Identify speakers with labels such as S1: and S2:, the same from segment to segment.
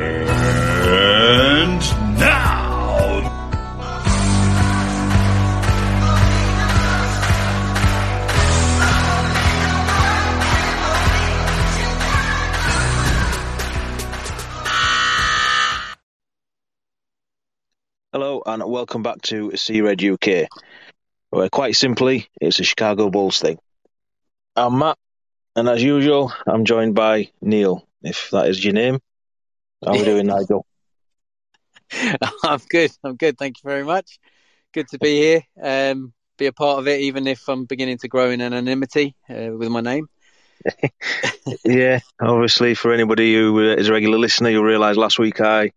S1: And now,
S2: Hello and welcome back to Sea Red UK, where quite simply it's a Chicago Bulls thing. I'm Matt, and as usual, I'm joined by Neill, if that is your name. How are we doing, Nigel?
S3: I'm good. I'm good. Thank you very much. Good to be here. Um, be a part of it, even if I'm beginning to grow in anonymity uh, with my name.
S2: yeah, obviously, for anybody who is a regular listener, you'll realise last week I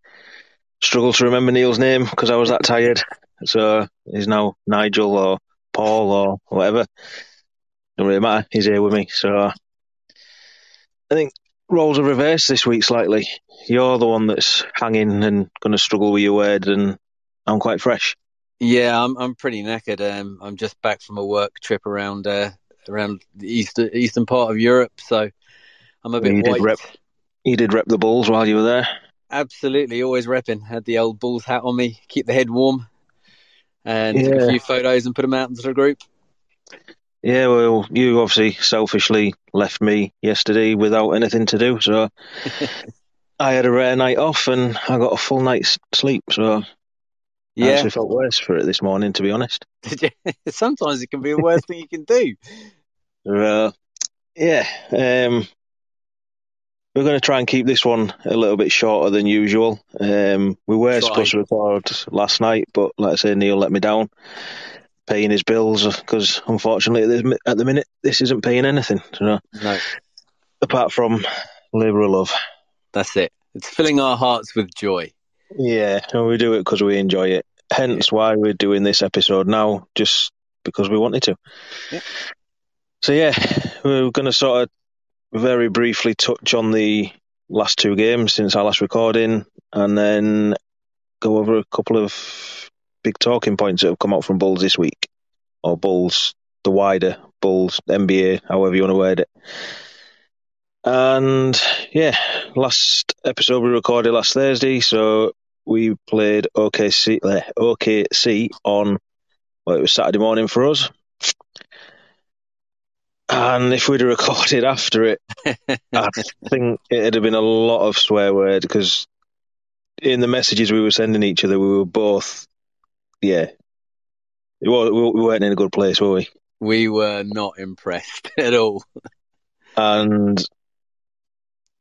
S2: struggled to remember Neill's name because I was that tired. So he's now Nigel or Paul or whatever. Don't really matter. He's here with me. So I think roles are reversed this week slightly. You're the one that's hanging and going to struggle with your word, and I'm quite fresh.
S3: Yeah, I'm I'm pretty knackered. Um, I'm just back from a work trip around uh, around the eastern eastern part of Europe, so I'm a bit
S2: you
S3: white.
S2: did rep. You did rep the Bulls while you were there.
S3: Absolutely, always repping. Had the old Bulls hat on me, keep the head warm, and took a few photos and put them out into the group.
S2: Yeah, well, you obviously selfishly left me yesterday without anything to do, so I had a rare night off and I got a full night's sleep. So I actually felt worse for it this morning, to be honest.
S3: sometimes it can be the worst thing you can do.
S2: Uh, yeah, um, we're going to try and keep this one a little bit shorter than usual. Um, we were
S3: Try.
S2: supposed to record last night, but like I say, Neill let me down, paying his bills because unfortunately at the, at the minute this isn't paying anything. So,
S3: No,
S2: apart from labour of love.
S3: that's it. It's filling our hearts with joy.
S2: Yeah, and we do it because we enjoy it. Hence why we're doing this episode now, just because we wanted to.
S3: Yeah.
S2: So yeah, we're going to sort of very briefly touch on the last two games since our last recording, and then go over a couple of big talking points that have come out from Bulls this week, or Bulls, the wider Bulls, NBA, however you want to word it. And yeah, last episode we recorded last Thursday, so we played OKC, uh, OKC on well, it was Saturday morning for us. And if we'd have recorded after it, I think it'd have been a lot of swear word because in the messages we were sending each other, we were both, yeah, we weren't in a good place, were we?
S3: We were not impressed at all.
S2: And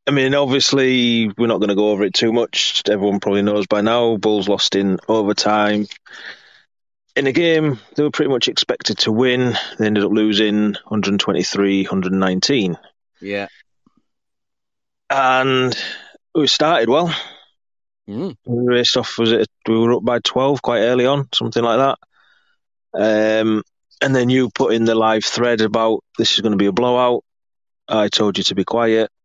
S2: I mean, obviously, we're not going to go over it too much. Everyone probably knows by now. Bulls lost in overtime. In a game they were pretty much expected to win. They ended up losing 123 119.
S3: Yeah.
S2: And we started well.
S3: Mm.
S2: We raced off, was it? We were up by 12 quite early on, something like that. Um, and then you put in the live thread about this is going to be a blowout. I told you to be quiet.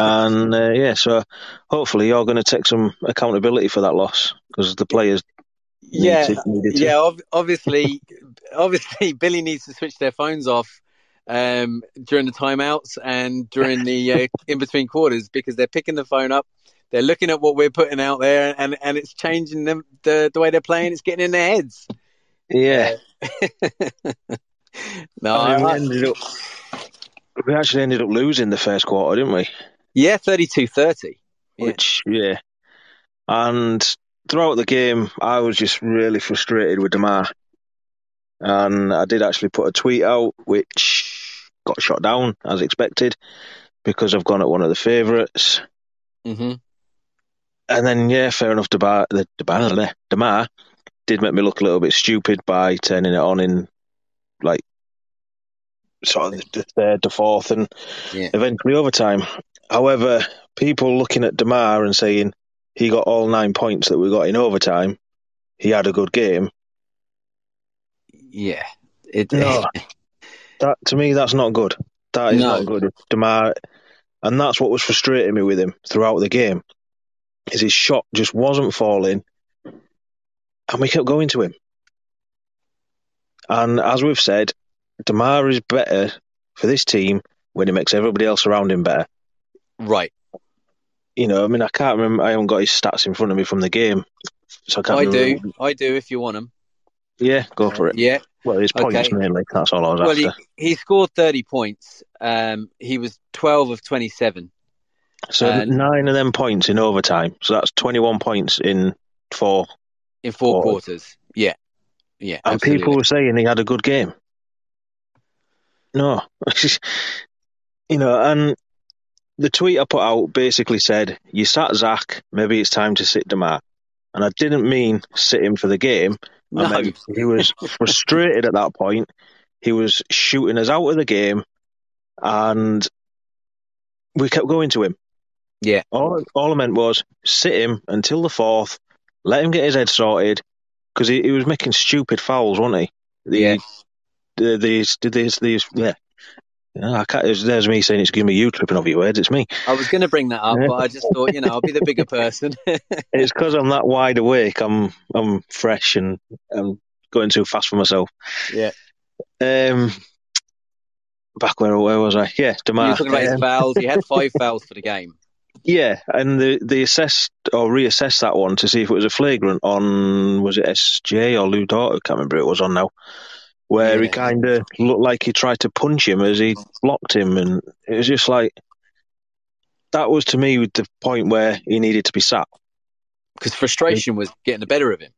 S2: And uh, yeah, so hopefully you're going to take some accountability for that loss because the players
S3: Yeah.
S2: to- to.
S3: Yeah. Ob- obviously, obviously, Billy needs to switch their phones off um, during the timeouts and during the uh, in between quarters because they're picking the phone up. They're looking at what we're putting out there, and, and it's changing them the the way they're playing. It's getting in their heads.
S2: Yeah.
S3: no,
S2: I mean, we ended up. We actually ended up losing the first quarter, didn't we?
S3: yeah, 32-30. Yeah.
S2: Which, yeah. And throughout the game, I was just really frustrated with Demar. And I did actually put a tweet out, which got shot down as expected because I've gone at one of the favourites.
S3: hmm
S2: And then, yeah, fair enough. Demar, the Demar, Demar did make me look a little bit stupid by turning it on in like sort of the third, the fourth, and
S3: Yeah.
S2: eventually overtime. However, people looking at Demar and saying he got all nine points that we got in overtime, he had a good game.
S3: Yeah. It,
S2: No. That to me, that's not good. That is
S3: No.
S2: not good. Demar, and that's what was frustrating me with him throughout the game, is his shot just wasn't falling, and we kept going to him. And as we've said, Demar is better for this team when he makes everybody else around him better.
S3: right.
S2: You know, I mean, I can't remember. I haven't got his stats in front of me from the game, so I can't.
S3: I do. I do if you want them.
S2: Yeah, go for it.
S3: Yeah.
S2: Well, his points
S3: Okay.
S2: mainly. That's all I was
S3: Well,
S2: after.
S3: he, he scored 30 points. Um, he was 12 of 27
S2: so
S3: and-
S2: nine of them points in overtime. So that's twenty-one points in four.
S3: in four
S2: Oh.
S3: quarters. Yeah. Yeah.
S2: And
S3: absolutely.
S2: people were saying he had a good game. No, you know, and the tweet I put out basically said, "You sat Zach. Maybe it's time to sit Demar." And I didn't mean sit him for the game. I
S3: No.
S2: meant he was frustrated at that point. He was shooting us out of the game, and we kept going to him.
S3: Yeah.
S2: All, all I meant was sit him until the fourth, let him get his head sorted, because he, he was making stupid fouls, wasn't he? The,
S3: Yeah.
S2: the, these, these, these, yeah. Yeah, I can't, there's, me saying it's giving me you tripping over your words. It's me.
S3: I was going to bring that up, but I just thought, you know, I'll be the bigger person.
S2: It's because I'm that wide awake. I'm I'm fresh and I'm going too fast for myself.
S3: Yeah.
S2: Um. Back where where was I? Yeah,
S3: you
S2: Demar.
S3: were talking about his fouls. He had five fouls for the game.
S2: Yeah, and they they assessed or reassessed that one to see if it was a flagrant on was it SJ or Lu Dort? I can't remember who it was on now. Where he kind of looked like he tried to punch him as he blocked him, and it was just like that was to me the point where he needed to be sat.
S3: Because frustration was getting the better of him.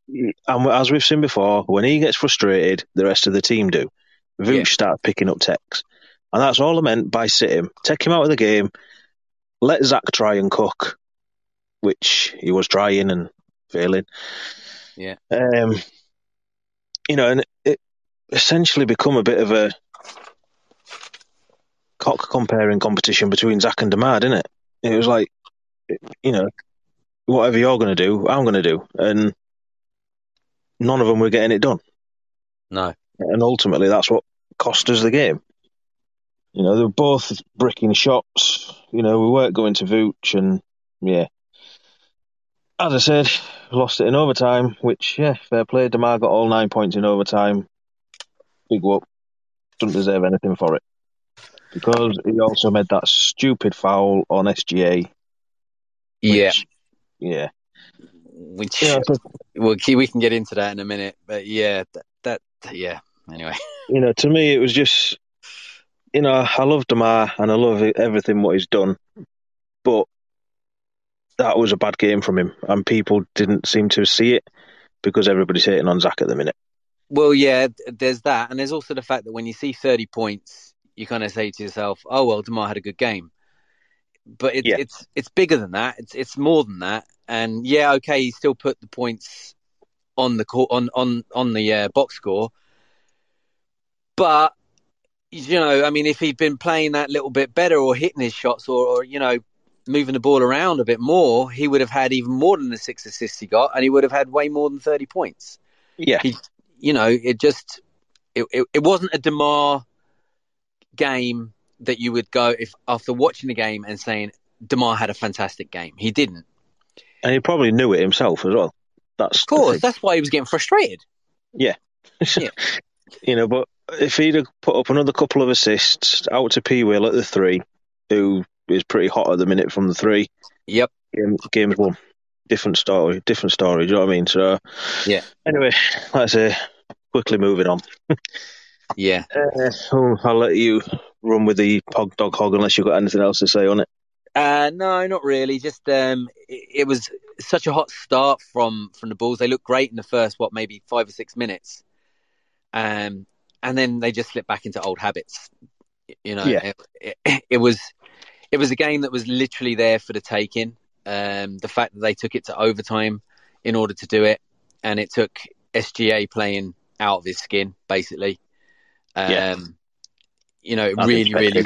S2: and as we've seen before, when he gets frustrated, the rest of the team do. Vooch
S3: Yeah.
S2: start picking up techs. And that's all I meant by sit him. Take him out of the game, let Zach try and cook, which he was trying and failing.
S3: Yeah.
S2: Um, you know, and it essentially become a bit of a cock comparing competition between Zach and Demar, didn't it? It was like, you know, whatever you're going to do, I'm going to do. And none of them were getting it done
S3: No.
S2: and ultimately that's what cost us the game. You know, they were both bricking shots. You know, we weren't going to Vooch, and yeah. As I said, lost it in overtime, which, yeah, fair play. Demar got all nine points in overtime. Big whoop. Doesn't deserve anything for it. Because he also made that stupid foul on SGA.
S3: Yeah.
S2: which- Yeah.
S3: Which
S2: Yeah, so,
S3: well, we can get into that in a minute. But yeah, that, that yeah. Anyway.
S2: you know, to me, it was just, you know, I love Demar and I love everything what he's done, but that was a bad game from him, and people didn't seem to see it because everybody's hating on Zach at the minute.
S3: Well, yeah, there's that, and there's also the fact that when you see 30 points, you kind of say to yourself, "Oh well, Demar had a good game," but it's
S2: Yeah.
S3: it's it's bigger than that. It's it's more than that, and yeah, okay, he still put the points on the court on on on the uh, box score, but you know, I mean, if he'd been playing that little bit better or hitting his shots or, or you know moving the ball around a bit more, he would have had even more than the six assists he got, and he would have had way more than 30 points
S2: Yeah, He,
S3: you know, it just it, it, it wasn't a Demar game that you would go if after watching the game and saying Demar had a fantastic game. He didn't.
S2: and he probably knew it himself as well. That's
S3: Of course, that's why he was getting frustrated.
S2: Yeah. yeah. you know, but if he'd have put up another couple of assists out to P Will at the three, who is pretty hot at the minute from the three,
S3: Yep.
S2: game, game's won. Different story, different story. Do you know what I mean? So,
S3: Yeah.
S2: Anyway, let's say quickly moving on.
S3: Yeah.
S2: Uh, oh, I'll let you run with the pog dog hog unless you've got anything else to say on it.
S3: Uh, no, not really. Just um, it, it was such a hot start from from the Bulls. They looked great in the first what maybe five or six minutes, um, and then they just slip back into old habits. You know,
S2: Yeah.
S3: it, it, it was it was a game that was literally there for the taking. Um, the fact that they took it to overtime in order to do it, and it took SGA playing out of his skin basically. Um,
S2: Yeah.
S3: you know, really, really,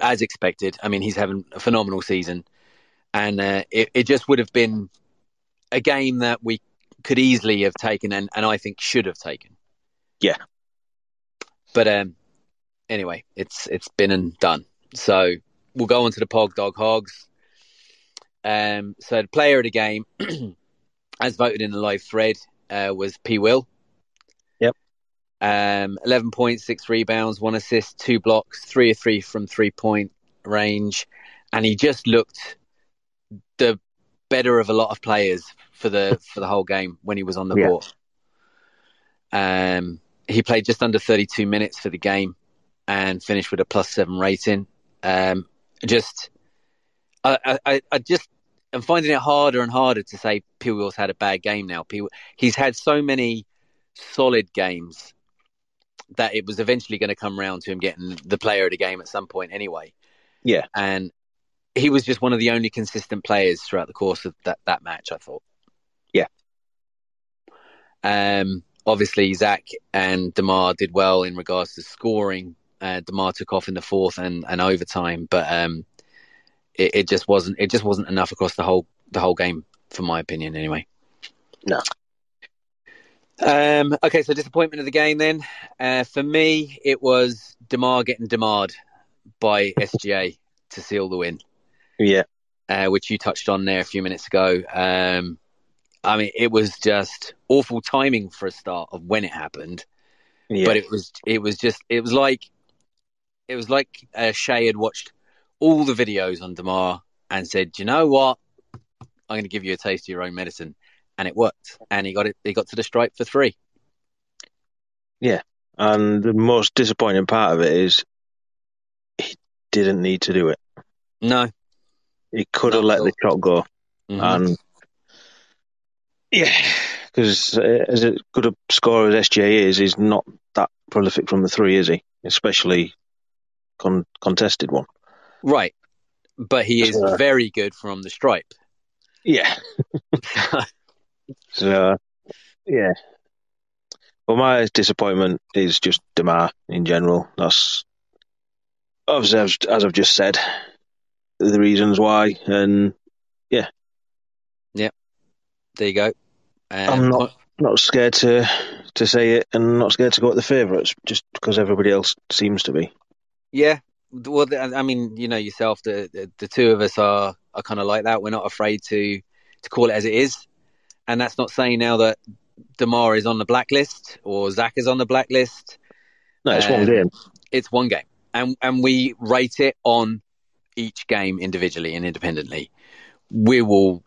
S3: as expected. I mean, he's having a phenomenal season, and uh, it, it just would have been a game that we could easily have taken, and, and I think should have taken.
S2: Yeah.
S3: But um, anyway, it's it's been and done. So we'll go on to the Pog Dog Hogs. Um, so the player of the game, as voted in the live thread, uh, was P. Will.
S2: Yep.
S3: Um, eleven points, six rebounds, one assist, two blocks, three or three from three point range, and he just looked the better of a lot of players for the for the whole game when he was on the
S2: Yeah.
S3: court. Um, he played just under 32 minutes for the game and finished with a plus seven rating. Um, just, I, I, I just, I'm finding it harder and harder to say P. Will's had a bad game now. P. He's had so many solid games that it was eventually going to come round to him getting the player of the game at some point anyway.
S2: Yeah.
S3: And he was just one of the only consistent players throughout the course of that, that match, I thought.
S2: Yeah.
S3: Um, obviously, Zach and Demar did well in regards to scoring. Uh, Demar took off in the fourth and, and overtime, but um, it, it just wasn't it just wasn't enough across the whole the whole game, for my opinion, anyway.
S2: No.
S3: Um, okay, so disappointment of the game then. Uh, for me, it was Demar getting demarred by SGA to seal the win
S2: Yeah.
S3: uh, which you touched on there a few minutes ago. Um, I mean, it was just awful timing for a start of when it happened,
S2: Yeah.
S3: but it was it was just it was like it was like uh, Shai had watched all the videos on Demar and said, "Do you know what? I'm going to give you a taste of your own medicine," and it worked, and he got it. He got to the stripe for three.
S2: Yeah, and the most disappointing part of it is he didn't need to do it.
S3: No,
S2: He could have let the shot go.
S3: Mhm.
S2: And yeah, because uh, as a good a scorer as SJ is, he's not that prolific from the three, is he? Especially con- contested one.
S3: right, but he is
S2: Sure.
S3: very good from the stripe.
S2: Yeah. So yeah. Well, my disappointment is just Demar in general. That's obviously as, as I've just said the reasons why, and
S3: there you go. Um,
S2: I'm not not scared to to say it, and not scared to go at the favourites just because everybody else seems to be.
S3: Yeah, well, I mean, you know yourself. The the, the two of us are are kind of like that. We're not afraid to to call it as it is, and that's not saying now that Demar is on the blacklist or Zach is on the blacklist.
S2: No, it's one
S3: Um,
S2: game.
S3: It's one game, and and we rate it on each game individually and independently. We will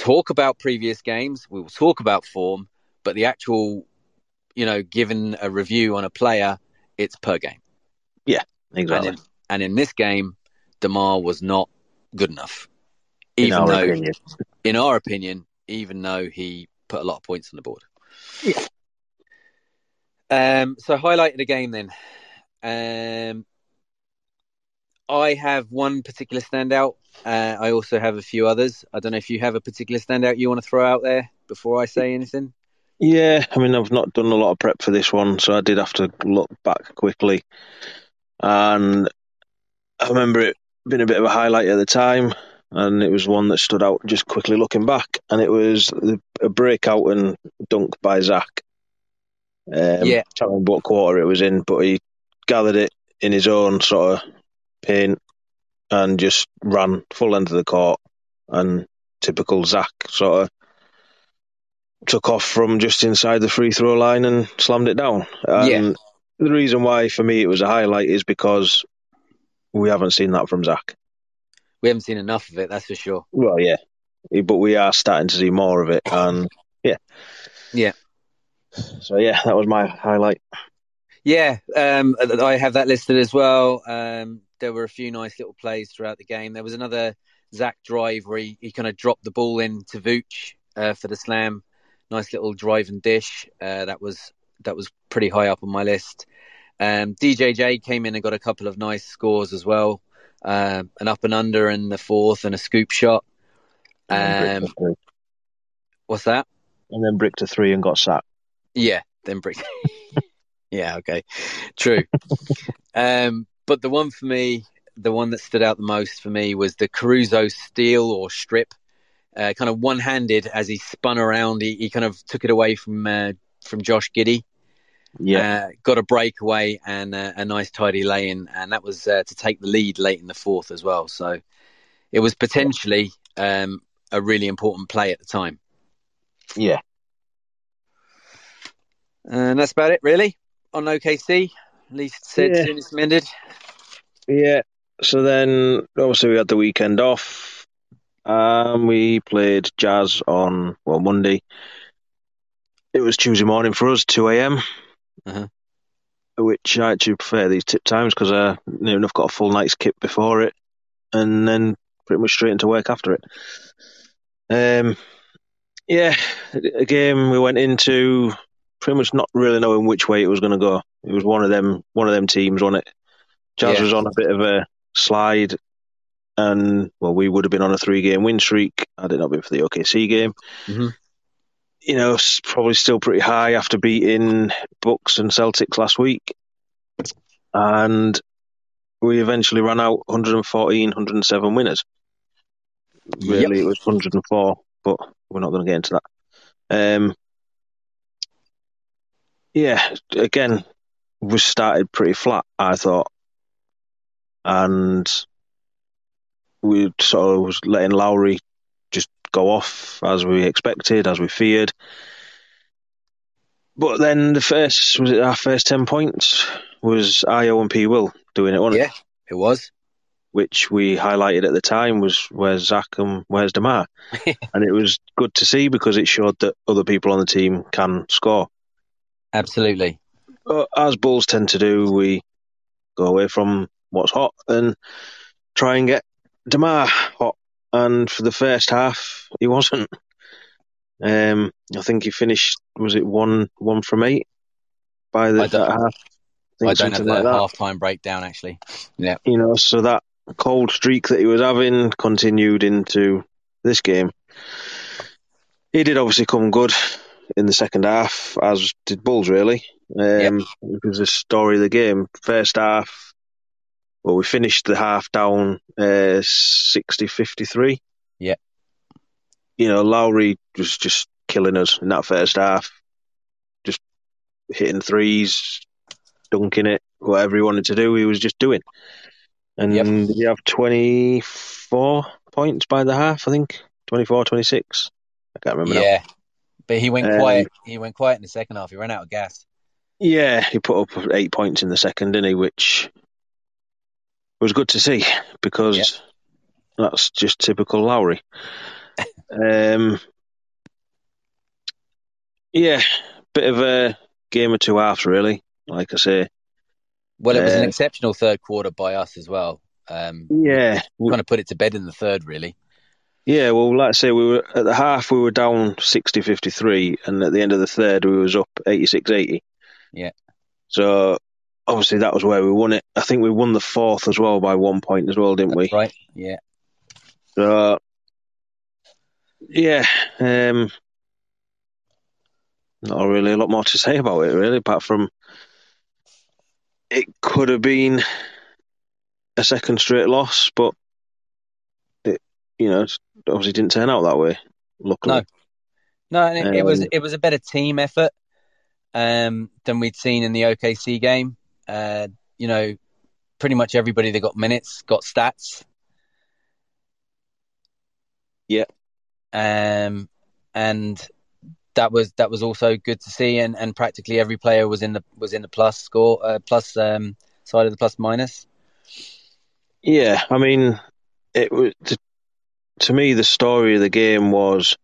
S3: talk about previous games. We will talk about form, but the actual, you know, given a review on a player, it's per game.
S2: Yeah, exactly.
S3: And in, and in this game, Demar was not good enough. Even
S2: our
S3: though,
S2: opinion.
S3: in our opinion, even though he put a lot of points on the board.
S2: Yeah.
S3: Um, so highlight of the game then. Um, I have one particular standout. Uh, I also have a few others. I don't know if you have a particular standout you want to throw out there before I say anything.
S2: Yeah, I mean, I've not done a lot of prep for this one, so I did have to look back quickly. And I remember it being a bit of a highlight at the time, and it was one that stood out just quickly looking back, and it was the, a breakout and dunk by Zach. Um,
S3: Yeah.
S2: I can't remember what quarter it was in, but he gathered it in his own sort of paint and just ran full length of the court, and typical Zach sort of took off from just inside the free throw line and slammed it down. And
S3: Yeah.
S2: the reason why for me it was a highlight is because we haven't seen that from Zach.
S3: We haven't seen enough of it, that's for sure.
S2: Well, yeah, but we are starting to see more of it, and yeah,
S3: Yeah.
S2: So yeah, that was my highlight.
S3: Yeah, um, I have that listed as well. Um, there were a few nice little plays throughout the game. There was another Zach drive where he, he kind of dropped the ball in to Vooch uh, for the slam. Nice little drive and dish. Uh, that was that was pretty high up on my list. Um, DJJ came in and got a couple of nice scores as well. Uh, an up and under in the fourth and a scoop shot. Um,
S2: bricked a three.
S3: what's that?
S2: and then bricked a three and got sacked.
S3: Yeah, then brick. Yeah, okay, true. um, but the one for me, the one that stood out the most for me was the Caruso steal or strip, uh, kind of one-handed as he spun around. He, he kind of took it away from uh, from Josh Giddey.
S2: Yeah,
S3: Uh, got a breakaway and a nice tidy lay in, and that was uh, to take the lead late in the fourth as well. So it was potentially um, a really important play at the time.
S2: yeah.
S3: And that's about it, really, on OKC. At least said,
S2: Yeah.
S3: soonest mended.
S2: Yeah. So then, obviously, we had the weekend off. Um, we played Jazz on well Monday. It was Tuesday morning for us, two a.m.
S3: Uh-huh.
S2: Which I actually prefer these tip times because I near enough got a full night's kit before it, and then pretty much straight into work after it. Um, yeah, a game we went into pretty much not really knowing which way it was going to go. It was one of them, one of them teams on it. Jazz
S3: Yeah.
S2: was on a bit of a slide, and well, we would have been on a three-game win streak had it not been for the OKC game.
S3: Mhm.
S2: You know, probably still pretty high after beating Bucks and Celtics last week, and we eventually ran out 114, 107 winners. Really, it was 104, but we're not going to get into that. Um, yeah, again, we started pretty flat, I thought, and we sort of was letting Lowry just go off as we expected, as we feared. But then the first was it our first ten points was Ayo and P Will doing it, wasn't it?
S3: Yeah, it was.
S2: which we highlighted at the time was where's Zach and where's Demar, and it was good to see because it showed that other people on the team can score.
S3: Absolutely.
S2: But as Bulls tend to do, we go away from what's hot and try and get Demar hot. And for the first half, he wasn't. Um, I think he finished. Was it one one from eight by the
S3: I don't-
S2: that half?
S3: I
S2: think
S3: don't have the
S2: like that.
S3: halftime breakdown actually. Yeah.
S2: you know, so that cold streak that he was having continued into this game. He did obviously come good in the second half, as did Bulls, really. Um, It was the story of the game. First half, well, we finished the half down uh, 60 53.
S3: Yeah.
S2: You know, Lowry was just killing us in that first half, just hitting threes, dunking it, whatever he wanted to do, he was just doing. And
S3: Yep.
S2: he have 24 points by the half, I think? 24, 26? I can't remember now.
S3: But he went
S2: Um,
S3: quiet. He went quiet in the second half. He ran out of gas.
S2: Yeah, he put up eight points in the second, didn't he? Which was good to see because that's just typical Lowry. um, yeah, bit of a game of two halves, really. Like I say,
S3: Well, it was an
S2: Uh,
S3: exceptional third quarter by us as well. Um,
S2: yeah,
S3: kind of put it to bed in the third, really.
S2: Yeah. Well, like I say, we were at the half, we were down 60-53, and at the end of the third, we was up 86-80.
S3: Yeah.
S2: So obviously that was where we won it. I think we won the fourth as well by one point as well, didn't we?
S3: Right. Yeah.
S2: So, yeah, um, not really a lot more to say about it, really, apart from it could have been a second straight loss, but it, you know, obviously didn't turn out that way. Luckily,
S3: No, and it, it was
S2: Um,
S3: it was a better team effort um, than we'd seen in the OKC game. Uh, you know, pretty much everybody that got minutes got stats.
S2: Yeah.
S3: Um, and that was that was also good to see, and, and practically every player was in the was in the plus score uh, plus um, side of the plus minus.
S2: yeah. I mean, it was to, to me the story of the game was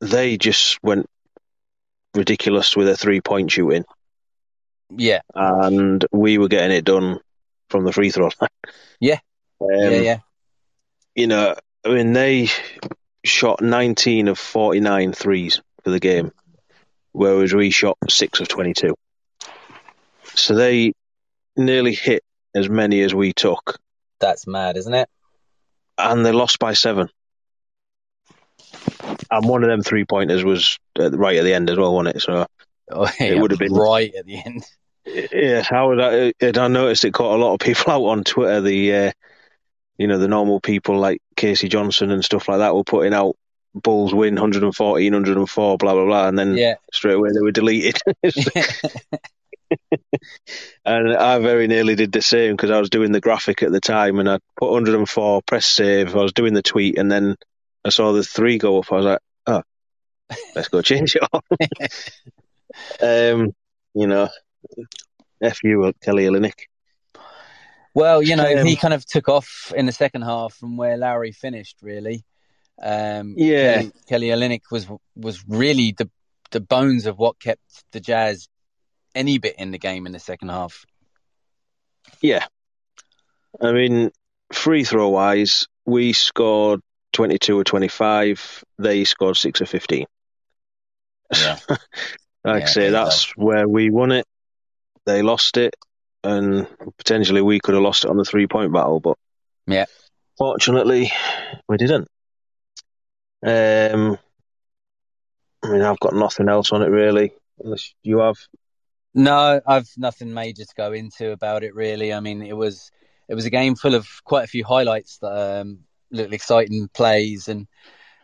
S2: they just went ridiculous with a three point shooting.
S3: Yeah,
S2: and we were getting it done from the free throw line.
S3: Yeah.
S2: Um,
S3: yeah, yeah.
S2: You know, I mean, they shot 19 of 49 threes for the game, whereas we shot 6 of 22. So they nearly hit as many as we took,
S3: That's mad, isn't it?
S2: And they lost by seven. And one of them three pointers was right at the end as well, wasn't it? So
S3: Oh,
S2: It would have been-
S3: right at the end.
S2: Yeah, how would I? I noticed it caught a lot of people out on Twitter. The uh, you know the normal people like K.C. Johnson and stuff like that were putting out Bulls win 114, 104, blah blah blah, and then
S3: Yeah.
S2: straight away they were deleted. and I very nearly did the same because I was doing the graphic at the time, and I put 104, press save. I was doing the tweet, and then I saw the three go up. I was like, oh, let's go change it on. um, you know, f you, Kelly Olynyk.
S3: Well, you know,
S2: Um,
S3: he kind of took off in the second half from where Lowry finished. Really, um,
S2: Yeah.
S3: Kelly, Kelly Olynyk was was really the the bones of what kept the Jazz any bit in the game in the second half.
S2: Yeah. I mean, free throw wise, we scored 22 or 25. They scored 6 or 15.
S3: Yeah.
S2: like
S3: Yeah,
S2: I say, that's where we won it. They lost it. And potentially we could have lost it on the three point battle, but
S3: Yeah.
S2: fortunately, we didn't. Um, I mean, I've got nothing else on it really, unless you have.
S3: No, I've nothing major to go into about it really. I mean, it was it was a game full of quite a few highlights, um, little exciting plays and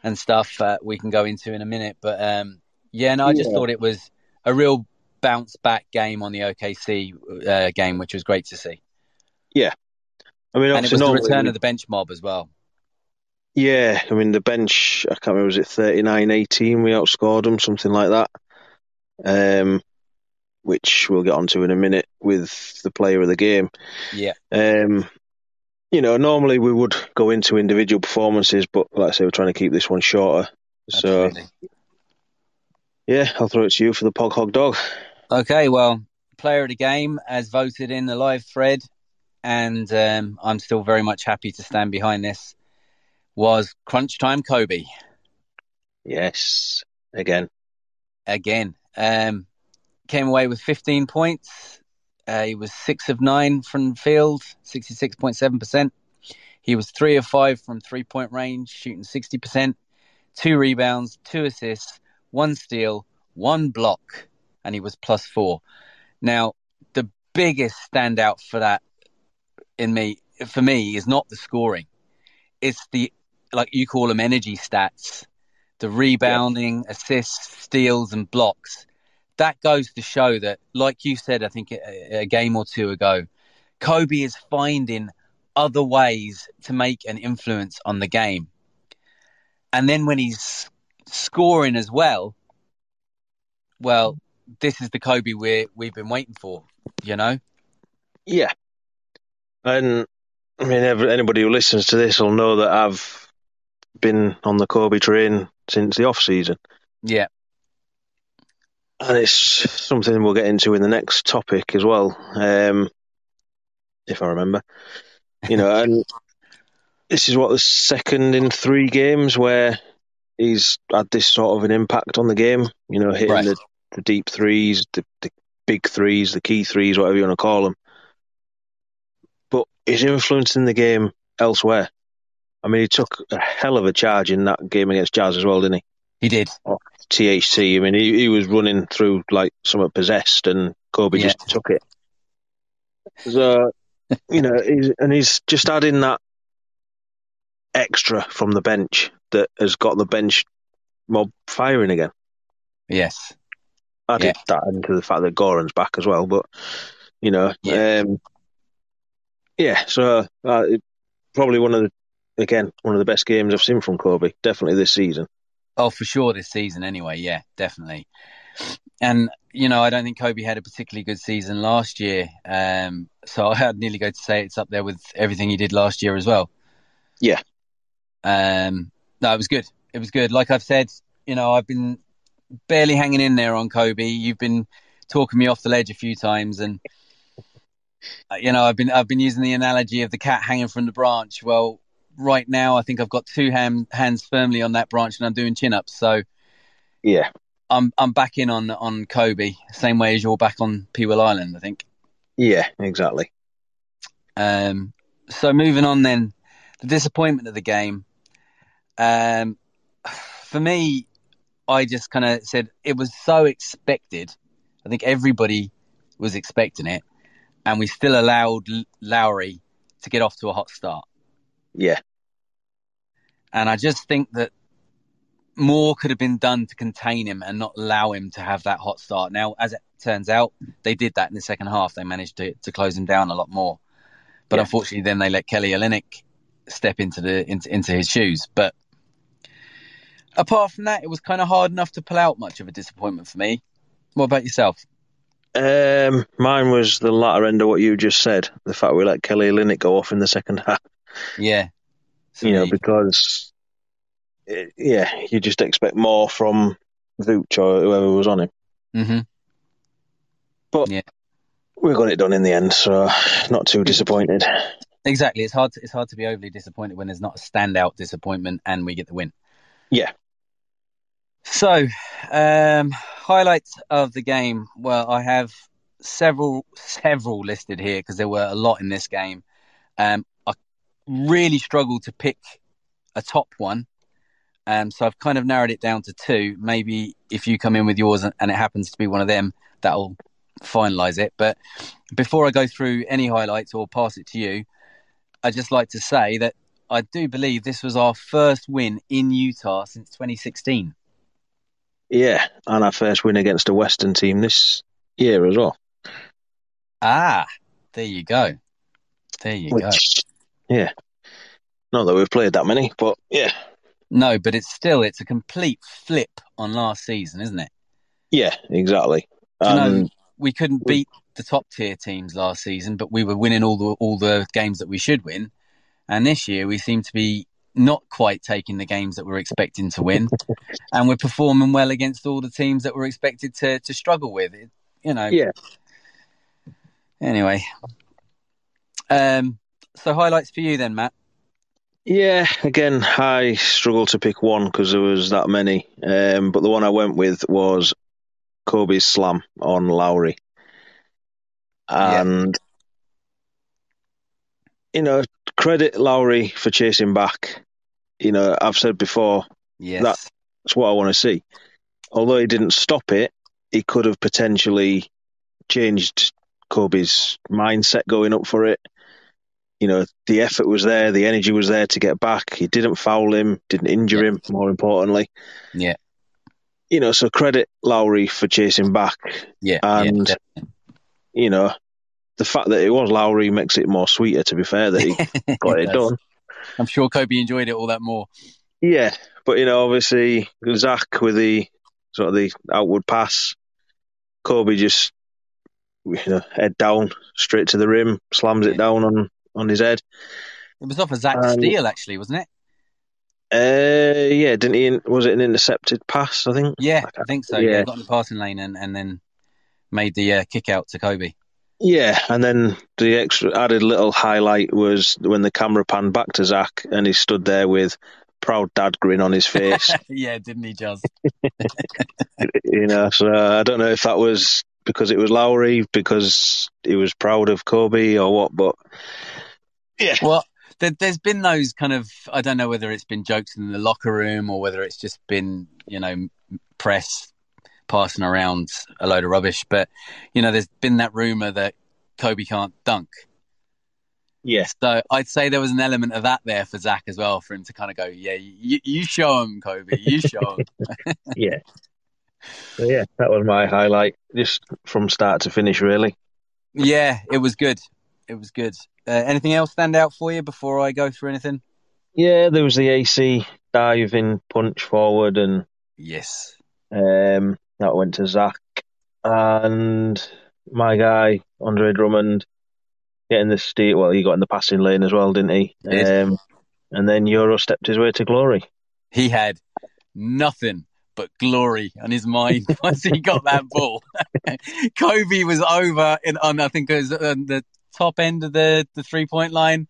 S3: and stuff that we can go into in a minute. But um, yeah, no, I just
S2: Yeah.
S3: thought it was a real bounce back game on the OKC uh, game, which was great to see.
S2: Yeah, I mean,
S3: And it was the return of the bench mob as well.
S2: Yeah, I mean the bench. I can't remember. Was it 39-18 We outscored them, something like that. Um, which we'll get onto in a minute with the player of the game.
S3: Yeah,
S2: Um, you know, normally we would go into individual performances, but like I say, we're trying to keep this one shorter. So
S3: absolutely.
S2: yeah, I'll throw it to you for the Pog Hog Dog.
S3: Okay, well, player of the game as voted in the live thread, and um, I'm still very much happy to stand behind this. Was Crunch Time Kobe
S2: Yes, again.
S3: again? Um, came away with 15 points. Uh, he was six of nine from field, 66.7%. He was three of five from three point range, shooting 60%. Two rebounds, two assists, one steal, one block, and he was plus four. Now, the biggest standout for that in me, for me, is not the scoring. It's the, like you call them energy stats, the rebounding, assists, steals, and blocks. That goes to show that, like you said, I think a, a game or two ago, Kobe is finding other ways to make an influence on the game. And then when he's scoring as well, well, this is the Kobe we we've been waiting for, you know?
S2: Yeah, and I mean, every, anybody who listens to this will know that I've been on the Kobe train since the off season.
S3: Yeah,
S2: and it's something we'll get into in the next topic as well, um, if I remember. You know, and this is what the second in three games where he's had this sort of an impact on the game. You know, hitting
S3: Right.
S2: the, the deep threes, the, the big threes, the key threes, whatever you want to call them. But he's influencing the game elsewhere. I mean, he took a hell of a charge in that game against Jazz as well, didn't he?
S3: He did.
S2: THT. I mean, he, he was running through like somewhat possessed, and Kobe
S3: Yeah.
S2: just took it. So, you know, he's, and he's just adding that extra from the bench that has got the bench mob firing again.
S3: Yes.
S2: Added that into the fact that Goran's back as well, but you know,
S3: Yeah.
S2: um, yeah. So uh, it- probably one of the again one of the best games I've seen from Kobe, definitely this season.
S3: Oh, for sure this season anyway. Yeah, definitely. And, you know, I don't think Kobe had a particularly good season last year. Um, so I'd nearly go to say it's up there with everything he did last year as well.
S2: Yeah.
S3: Um, no, it was good. It was good. Like I've said, you know, I've been barely hanging in there on Kobe. You've been talking me off the ledge a few times and, uh, you know, I've been, I've been using the analogy of the cat hanging from the branch. Well, right now, I think I've got two hands firmly on that branch and I'm doing chin ups. So,
S2: Yeah,
S3: I'm I'm back in on on Kobe, same way as you're back on Pewell Island, I think.
S2: yeah, exactly.
S3: Um, so moving on then, the disappointment of the game. Um, for me, I just kind of said it was so expected. I think everybody was expecting it, and we still allowed Lowry to get off to a hot start.
S2: Yeah.
S3: And I just think that more could have been done to contain him and not allow him to have that hot start. Now, as it turns out, they did that in the second half. They managed to, to close him down a lot more. But yeah. unfortunately, then they let Kelly Olynyk step into the into, into his shoes. But apart from that, it was kind of hard enough to pull out much of a disappointment for me. What about yourself?
S2: Um, mine was the latter end of what you just said. The fact we let Kelly Olynyk go off in the second half.
S3: Yeah.
S2: You know, because yeah, you just expect more from Vooch or whoever was on him.
S3: Mm-hmm.
S2: But yeah. we got it done in the end, so not too disappointed.
S3: Exactly, it's hard. To, it's hard to be overly disappointed when there's not a standout disappointment and we get the win.
S2: Yeah.
S3: So, um, highlights of the game. Well, I have several several listed here because there were a lot in this game. Um, I really struggled to pick a top one um, so I've kind of narrowed it down to two. Maybe if you come in with yours and, and it happens to be one of them, that'll finalize it. But before I go through any highlights or pass it to you, I'd just like to say that I do believe this was our first win in Utah since 2016.
S2: Yeah, and our first win against a Western team this year as well.
S3: Ah, there you go. There you Which,
S2: go. Yeah. Not that we've played that many, but yeah,
S3: no, but it's still it's a complete flip on last season, isn't it?
S2: Yeah, exactly.
S3: Um, know, we couldn't beat the top tier teams last season, but we were winning all the all the games that we should win. And this year we seem to be not quite taking the games that we're expecting to win, and we're performing well against all the teams that we're expected to to struggle with. It, you know.
S2: Yeah.
S3: Anyway, um, so highlights for you then, Matt.
S2: Yeah, again, I struggled to pick one because there was that many. Um, but the one I went with was Kobe's slam on Lowry. And, yeah. you know, credit Lowry for chasing back. You know, I've said before,
S3: yes.
S2: that's what I want to see. Although he didn't stop it, he could have potentially changed Kobe's mindset going up for it you know, the effort was there, the energy was there to get back. He didn't foul him, didn't injure yeah. him, more importantly.
S3: Yeah.
S2: You know, so credit Lowry for chasing back.
S3: Yeah.
S2: And,
S3: yeah,
S2: you know, the fact that it was Lowry makes it more sweeter, to be fair, that he got it, it done.
S3: I'm sure Kobe enjoyed it all that more.
S2: Yeah. But, you know, obviously, Zach with the sort of the outward pass, Kobe just, you know, head down, straight to the rim, slams yeah. it down on on his head.
S3: It was off a Zach um, steal, actually, wasn't it?
S2: Uh, yeah, didn't he? Was it an intercepted pass? I think.
S3: Yeah, I, I think so. Yeah. yeah, got in the passing lane and, and then made the uh, kick out to Kobe.
S2: Yeah, and then the extra added little highlight was when the camera panned back to Zach and he stood there with proud dad grin on his face.
S3: yeah, didn't he just?
S2: you know, so I don't know if that was because it was Lowry, because he was proud of Kobe or what, but yeah.
S3: Well, there, has been those kind of I don't know whether it's been jokes in the locker room or whether it's just been you know press passing around a load of rubbish, but you know there's been that rumor that Kobe can't dunk.
S2: Yes.
S3: So I'd say there was an element of that there for Zach as well, for him to kind of go, yeah, you, you show him, Kobe, you show him.
S2: yeah. So yeah, that was my highlight, just from start to finish, really.
S3: Yeah, it was good. It was good. Uh, anything else stand out for you before I go through anything?
S2: Yeah, there was the AC diving punch forward, and
S3: yes,
S2: um, that went to Zach and my guy Andre Drummond getting the steal. Well, he got in the passing lane as well, didn't he? Um, and then Euro stepped his way to glory.
S3: He had nothing but glory on his mind once he got that ball. Kobe was over in on I think it was on the top end of the, the three point line,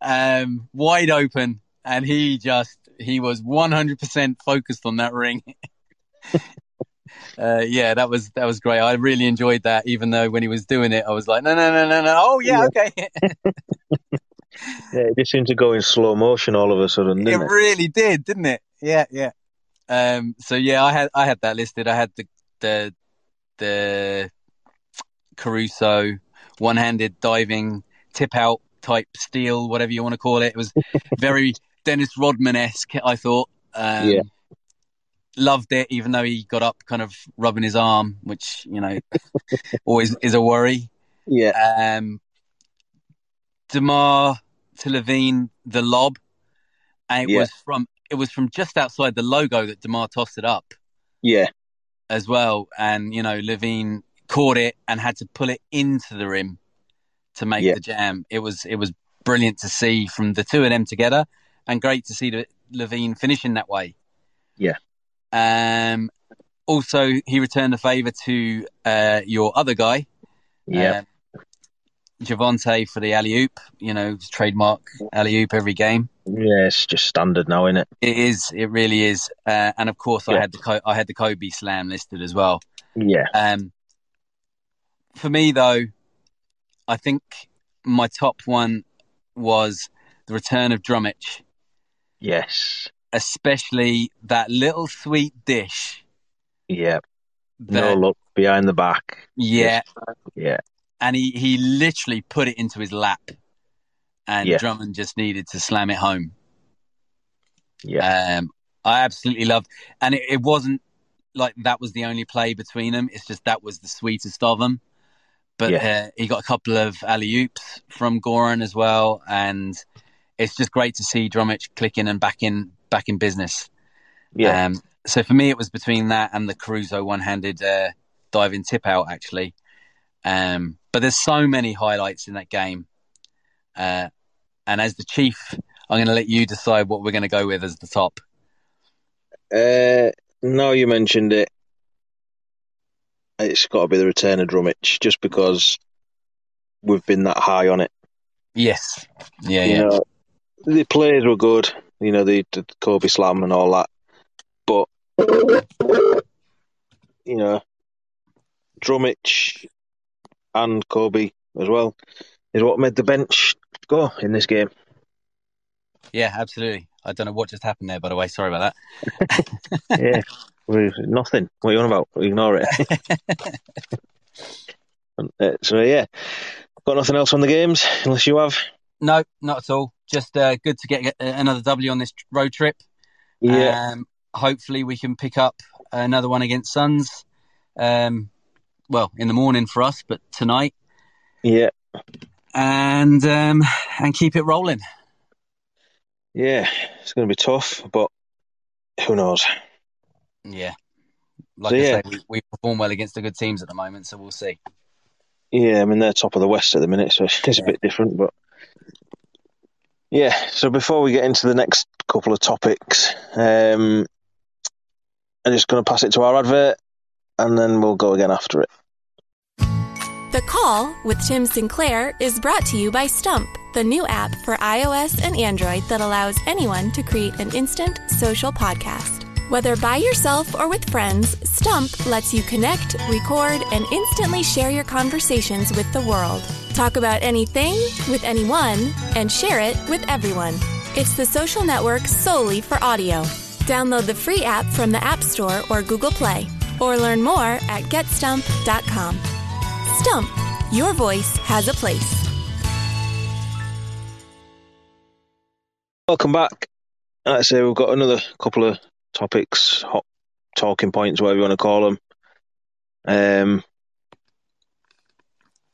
S3: um, wide open, and he just he was one hundred percent focused on that ring. uh, yeah, that was that was great. I really enjoyed that, even though when he was doing it, I was like, no, no, no, no, no. Oh yeah, yeah. okay.
S2: yeah, it just seemed to go in slow motion all of a sudden.
S3: it,
S2: it
S3: really did, didn't it? Yeah, yeah. Um, so yeah, I had I had that listed. I had the the the Caruso, one-handed diving, tip out type steal, whatever you want to call it. It was very Dennis Rodman esque. I thought. Um,
S2: Yeah.
S3: Loved it, even though he got up, kind of rubbing his arm, which you know always is a worry.
S2: Yeah,
S3: Um, Demar to LaVine, the lob, and it
S2: Yeah.
S3: was from it was from just outside the logo that Demar tossed it up
S2: yeah,
S3: as well. And, you know, LaVine caught it and had to pull it into the rim to make
S2: Yeah.
S3: the jam. It was it was brilliant to see from the two of them together and great to see the, LaVine finishing that way.
S2: Yeah.
S3: Um also he returned the favour to uh, your other guy,
S2: yeah,
S3: um, Javonte for the alley oop, you know, trademark alley oop every game.
S2: yeah. It's just standard now, isn't it?
S3: It is, it really is. Uh, and of course I had the I had the Coby slam listed as well.
S2: Yeah,
S3: Um, for me, though, I think my top one was the return of Drummich,
S2: yes,
S3: especially that little sweet dish.
S2: yeah.
S3: That,
S2: no look behind the back.
S3: yeah,
S2: Yeah,
S3: and he, he literally put it into his lap, and
S2: Yeah.
S3: Drummond just needed to slam it home.
S2: yeah,
S3: Um, I absolutely loved, and it, it wasn't like that was the only play between them. It's just that was the sweetest of them. But uh, he got a couple of alley oops from Goran as well, and it's just great to see Drummich clicking and back in back in business.
S2: yeah,
S3: Um, so for me, it was between that and the Caruso one-handed uh, diving tip out, actually. Um, but there's so many highlights in that game, uh, and as the chief, I'm going to let you decide what we're going to go with as the top.
S2: Uh, now you mentioned it, it's got to be the return of Drummich, just because we've been that high on it.
S3: Yes, yeah,
S2: You
S3: yeah,
S2: know, the players were good. You know, the, the Coby Slam and all that, but you know, Drummich and Coby as well is what made the bench go in this game.
S3: yeah, absolutely. I don't know what just happened there, by the way. Sorry about that.
S2: Yeah, nothing. What are you on about? Ignore it. Uh, so yeah, got nothing else on the games unless you have.
S3: No, not at all. Just uh, good to get get another W on this road trip.
S2: Yeah,
S3: Um, hopefully, we can pick up another one against Suns. Um, well, in the morning for us, but tonight,
S2: yeah,
S3: and um, and keep it rolling.
S2: yeah. It's going to be tough, but who knows?
S3: Yeah, like
S2: So,
S3: I
S2: yeah.
S3: say, we, we perform well against the good teams at the moment, so we'll see.
S2: Yeah, I mean they're top of the West at the minute, so it's a bit different. But yeah, so before we get into the next couple of topics, um, I'm just going to pass it to our advert, and then we'll go again after it.
S4: The Call with Tim Sinclair is brought to you by Stump, the new app for iOS and Android that allows anyone to create an instant social podcast. Whether by yourself or with friends, Stump lets you connect, record, and instantly share your conversations with the world. Talk about anything with anyone and share it with everyone. It's the social network solely for audio. Download the free app from the App Store or Google Play, or learn more at getstump.com. Stump, your voice has a place.
S2: Welcome back. I say, we've got another couple of topics, hot talking points, whatever you want to call them. Um,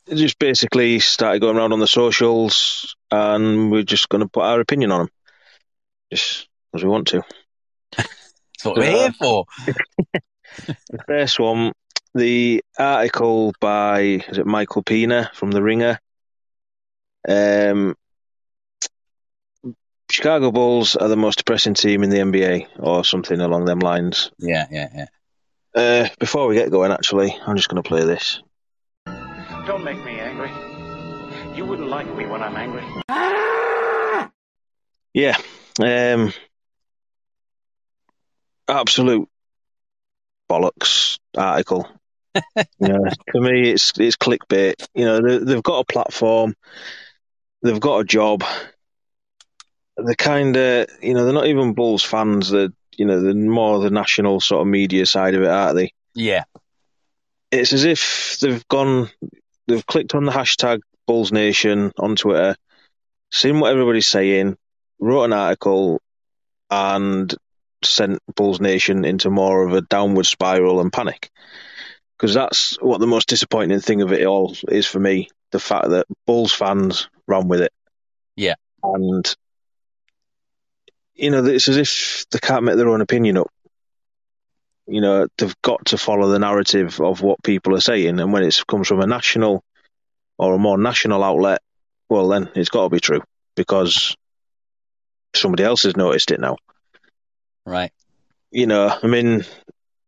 S2: just basically started going around on the socials, and we're just going to put our opinion on them, just because we want to.
S3: That's what we're here for.
S2: The first one, the article by is it Michael Pina from The Ringer. Um, Chicago Bulls are the most depressing team in the NBA, or something along them lines.
S3: Yeah, yeah, yeah.
S2: Uh, before we get going, actually, I'm just going to play this.
S1: Don't make me angry. You wouldn't like me when I'm angry.
S2: Yeah, um, absolute bollocks article. you know, to me, it's it's clickbait. You know, they, they've got a platform, they've got a job. They're kind of, you know, they're not even Bulls fans. They're, you know, they're more the national sort of media side of it, aren't they?
S3: Yeah,
S2: It's as if they've gone, they've clicked on the hashtag Bulls Nation on Twitter, seen what everybody's saying, wrote an article, and sent Bulls Nation into more of a downward spiral and panic. Because that's what the most disappointing thing of it all is for me the fact that Bulls fans ran with it.
S3: Yeah.
S2: And, you know, it's as if they can't make their own opinion up. You know, they've got to follow the narrative of what people are saying. And when it comes from a national or a more national outlet, well, then it's got to be true because somebody else has noticed it now.
S3: Right.
S2: You know, I mean,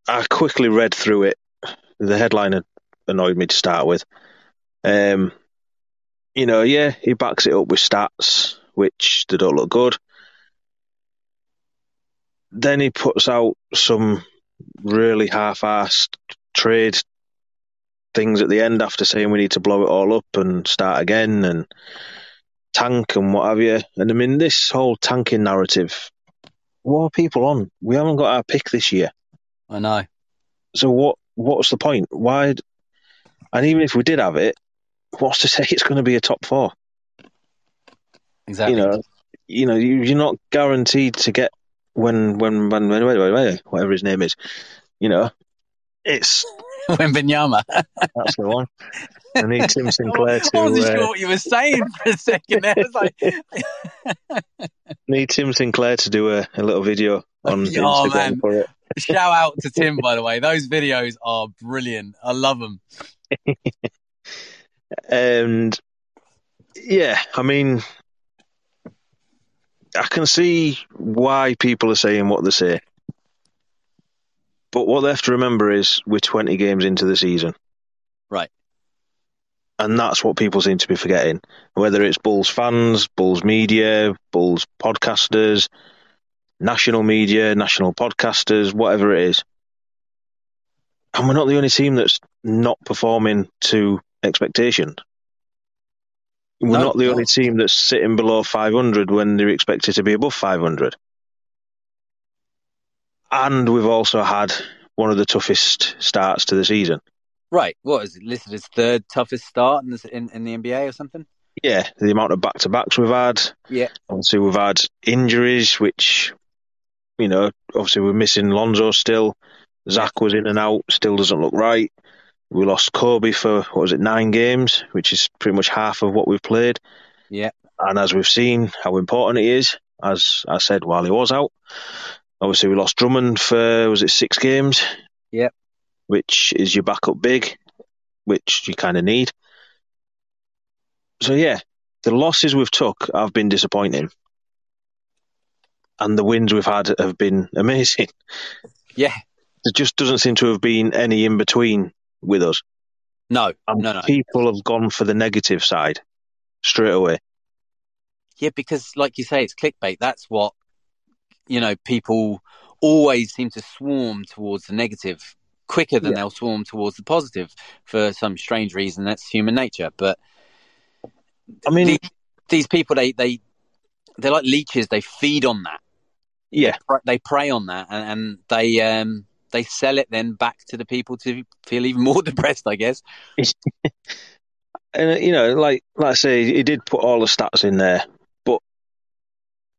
S2: I quickly read through it. The headline annoyed me to start with. Um, you know, yeah, he backs it up with stats, which they don't look good. Then he puts out some really half-assed trade things at the end after saying we need to blow it all up and start again and tank and what have you. And I mean, this whole tanking narrative, what are people on? We haven't got our pick this year.
S3: I know.
S2: So what? What's the point? Why? And even if we did have it, what's to say it's going to be a top four?
S3: Exactly.
S2: You know, you know, you, you're not guaranteed to get when when when, when, when, when whatever his name is. You know, it's
S3: Wembanyama.
S2: that's the one. I need Tim Sinclair to.
S3: I wasn't
S2: uh,
S3: sure what you were saying for a second there. I was like,
S2: Need Tim Sinclair to do a, a little video on
S3: Oh,
S2: Instagram
S3: man.
S2: for it.
S3: shout out to Tim, by the way. Those videos are brilliant. I love them.
S2: And yeah, I mean, I can see why people are saying what they say. But what they have to remember is we're 20 games into the season.
S3: Right.
S2: And that's what people seem to be forgetting. Whether it's Bulls fans, Bulls media, Bulls podcasters, national media, national podcasters, whatever it is. And we're not the only team that's not performing to expectations. We're
S3: No,
S2: not the
S3: no.
S2: only team that's sitting below 500 when they're expected to be above 500. And we've also had one of the toughest starts to the season.
S3: Right. What is it listed as third toughest start in, this, in, in the NBA or something?
S2: Yeah, the amount of back to backs we've had.
S3: Yeah.
S2: Obviously, we've had injuries, which, you know, obviously we're missing Lonzo still. Zach was in and out, still doesn't look right. We lost Coby for, what was it, nine games, which is pretty much half of what we've played.
S3: Yeah.
S2: And as we've seen how important it is. as I said while he was out. Obviously, we lost Drummond for, was it six games?
S3: Yep.
S2: Which is your backup big, which you kind of need. So, yeah, the losses we've took have been disappointing. And the wins we've had have been amazing.
S3: Yeah.
S2: There just doesn't seem to have been any in between with us.
S3: No.
S2: And
S3: No, no.
S2: people have gone for the negative side straight away.
S3: Yeah, because like you say, it's clickbait. That's what you know. People always seem to swarm towards the negative quicker than
S2: Yeah.
S3: they'll swarm towards the positive for some strange reason. That's human nature. But
S2: I mean,
S3: the- these people, they they they're like leeches. They feed on that.
S2: yeah,
S3: They prey on that, and, and they um they sell it then back to the people to feel even more depressed. I guess.
S2: and you know, like like I say, he did put all the stats in there, but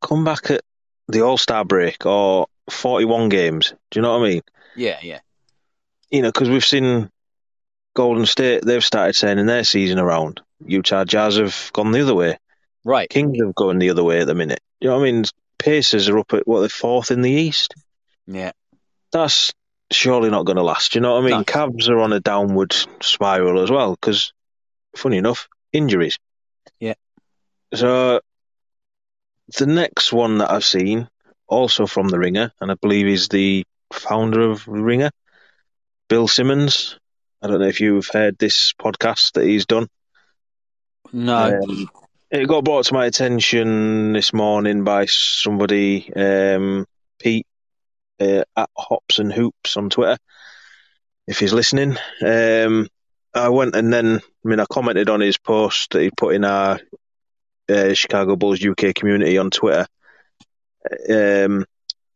S2: come back at the All Star break or forty-one games. Do you know what I mean?
S3: Yeah, yeah,
S2: You know, because we've seen Golden State; they've started turning their season around. Utah Jazz have gone the other way.
S3: right.
S2: Kings have gone the other way at the minute. You know what I mean? Pacers are up at what they're fourth in the East.
S3: Yeah,
S2: That's surely not going to last. You know what I mean?
S3: No.
S2: Cavs are on a downward spiral as well because, funny enough, injuries.
S3: Yeah.
S2: So the next one that I've seen, also from the Ringer, and I believe he's the founder of Ringer, Bill Simmons. I don't know if you've heard this podcast that he's done.
S3: no,
S2: Um, it got brought to my attention this morning by somebody, um, Pete, uh, at Hops and Hoops on Twitter, if he's listening. Um, I went and then, I mean, I commented on his post that he put in our uh, Chicago Bulls UK community on Twitter. Um,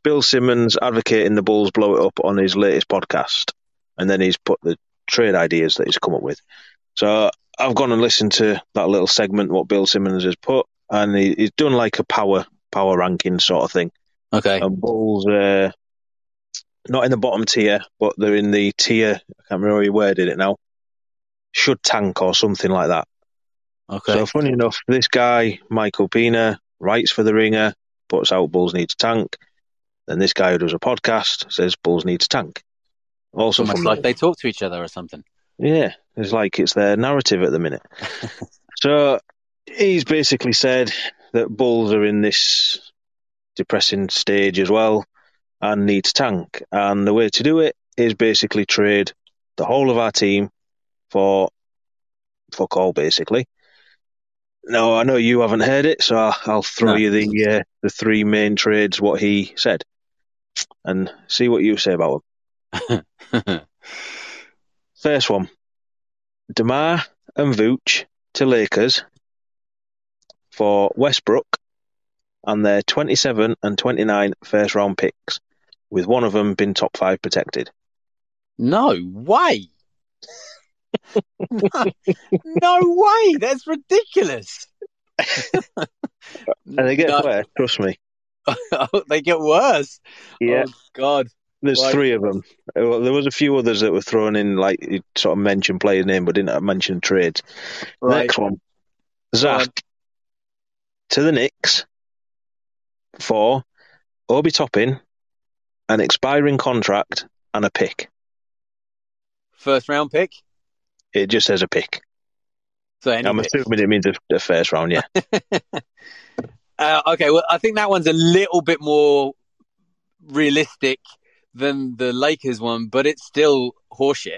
S2: Bill Simmons advocating the Bulls blow it up on his latest podcast, and then he's put the trade ideas that he's come up with. So I've gone and listened to that little segment what Bill Simmons has put, and he, he's done like a power power ranking sort of thing.
S3: Okay.
S2: And Bulls, uh, not in the bottom tier, but they're in the tier. I can't remember how he worded it now. Should tank or something like that.
S3: Okay.
S2: So funny enough, this guy Michael Pina writes for the Ringer, puts out Bulls need to tank. Then this guy who does a podcast says Bulls need to tank. Also,
S3: Almost like they talk to each other or something.
S2: yeah, it's like it's their narrative at the minute. so he's basically said that Bulls are in this depressing stage as well and need to tank. And the way to do it is basically trade the whole of our team for fuck all, basically. No, I know you haven't heard it, so I'll throw
S3: No.
S2: you the uh, the three main trades what he said, and see what you say about them. First one, Demar and Vooch to Lakers for Westbrook and their 27 and 29 first round picks, with one of them being top five protected.
S3: no way. no, no way. That's ridiculous.
S2: And they get
S3: No,
S2: better, trust me.
S3: they get worse.
S2: Yeah,
S3: Oh, God.
S2: there's three of them. Well, there was a few others that were thrown in, like you sort of mentioned players' name, but didn't mention trades.
S3: Right.
S2: Next one, Zach to the Knicks for Obi Toppin, an expiring contract, and a pick.
S3: First round pick.
S2: It just says a pick.
S3: So any
S2: I'm
S3: pick.
S2: assuming it means a, a first round, yeah.
S3: Uh, okay, well, I think that one's a little bit more realistic than the Lakers one, but it's still horseshit.